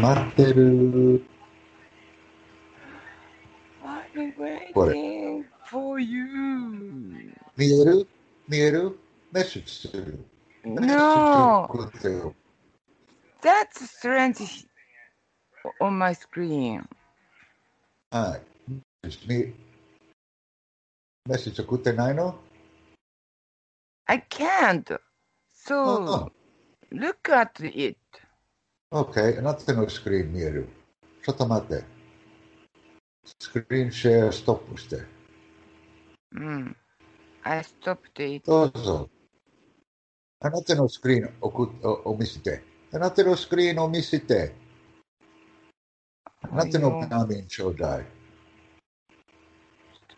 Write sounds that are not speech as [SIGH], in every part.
待ってる。これ。for you. 見える見えるメッセージしてる。No! That's strange on my screen. はい。メッセージ送ってないの I can't. So, look at it. Okay, nothing on screen near you. Що там? Screen share stop puste. Mm. I stopped it. Tozo. Anate no screen omissite. Anate no screen omissite. Anate no namin chodai.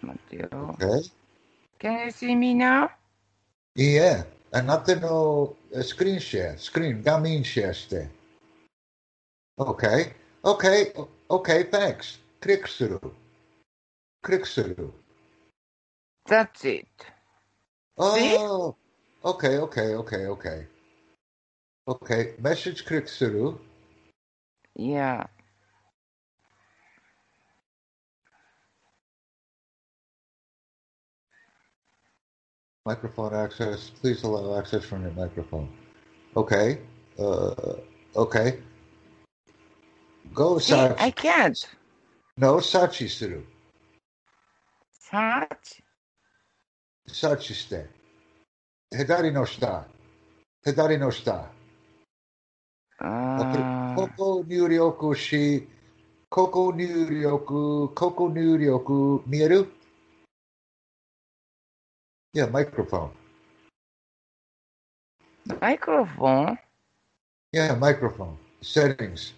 Okay. Can you see me now? Yeah. Anate no uh, screen share. Screen gamin share ste. Okay, okay, okay, thanks. Kriksuru. Kriksuru. That's it. Oh, See? okay, okay, okay, okay. Okay, message Kriksuru. Yeah. Microphone access. Please allow access from your microphone. Okay. Uh, okay. Go sachi. I can't. No sachi suru. Sachi. Sachi shite. Hedari no shita. Hedari no shita. Ah. Koko ni shi. Koko ni ryoku. Koko ni. Mieru? Yeah, microphone. Microphone? Yeah, microphone. Settings.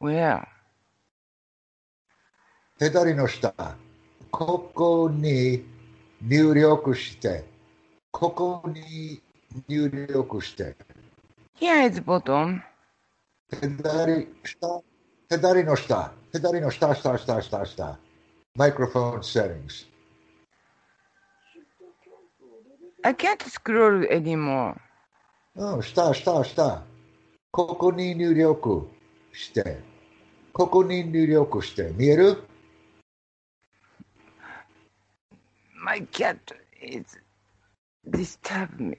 Where? 左の下。ここに入力して。ここに入力して。Here is bottom. 左下。左の下。左の下、下、下、下、下。Microphone settings. I can't scroll anymore. うん、下、下、下。ここに入力して。ここに入力して。見える？My cat is disturb me.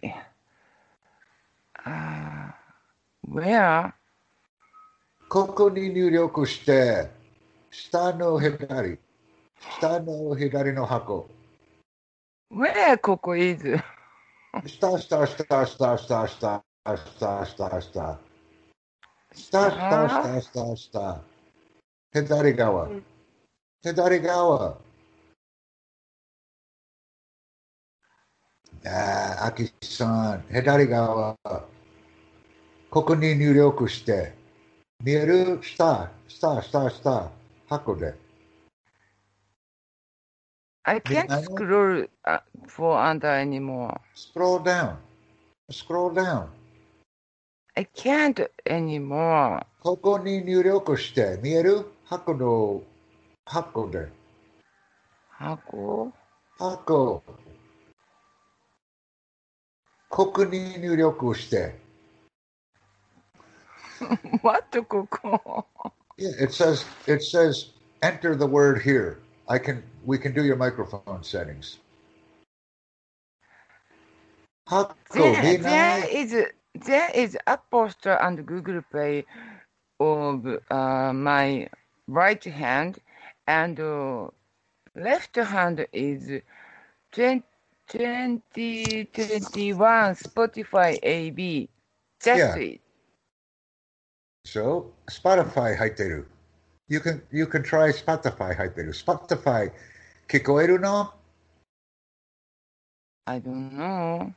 Uh, where? ここに入力して。下の左。下の左の箱。Where ここ is? 下、下、下、下、下、下、下、下、下。Está, está, está, está, está. Hedarigawa. Hum. Hedarigawa. Ah, Aki-san, Hedarigawa. ここに入力して、見える下、下、下、下、箱で。I can't scroll for under anymore. Scroll down. Scroll down. I can't anymore. ここに入力して。見える箱の、箱で。箱箱。ここに入力して。 What [LAUGHS] ここ Yeah, it says it says enter the word here. I can we can do your microphone settings. Hakko, there, be there nice. is there is Apple Store and Google Play of uh, my right hand and uh, left hand is 20, 2021 Spotify AB. That's Yeah. it. So Spotify 入ってる。You can you can try Spotify 入ってる。Spotify 聞こえるの I don't know.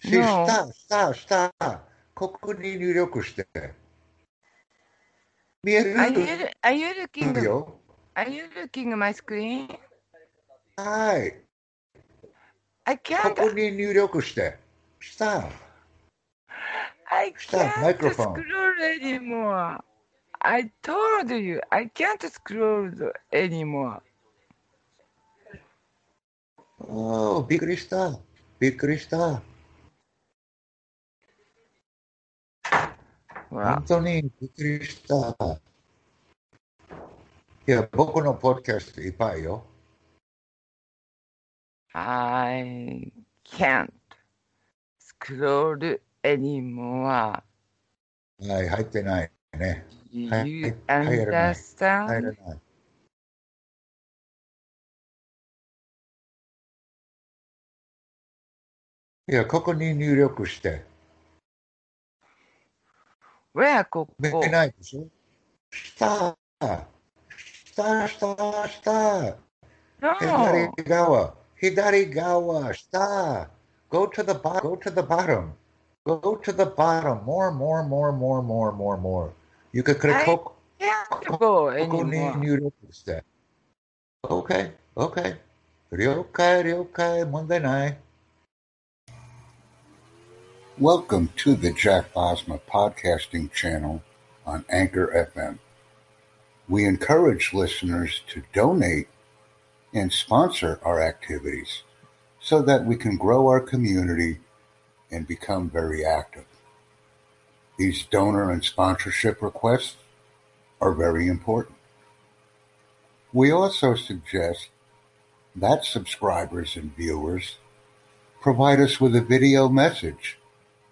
し No. 下、下、下。ここに入力して。見える Are you are you looking よ。are you looking my screen? はい。I こ can't こに入力して。下。I Stop, can't scroll anymore. I told you I can't scroll anymore. おー、びっくりした。びっくりした。ほら本。当にびっくりした。いや、僕のポッドキャストいっぱいよ。I can't scroll anymore. はい、入ってないね。You はいはい入らない入ら understand? ない。いや、ここに入力して。Where こ見こてないでしょ下、下、下、下。 No. 左側、左側、下。Go to the bottom, go to the bottom. Go to the bottom. More, more, more, more, more, more, more. You can click はいここ Can't go ここに anymore. 入力して。OK, OK. 了解、了解、問題ない。 Welcome to the Jack Bosma podcasting channel on Anchor FM. We encourage listeners to donate and sponsor our activities so that we can grow our community and become very active. These donor and sponsorship requests are very important. We also suggest that subscribers and viewers provide us with a video message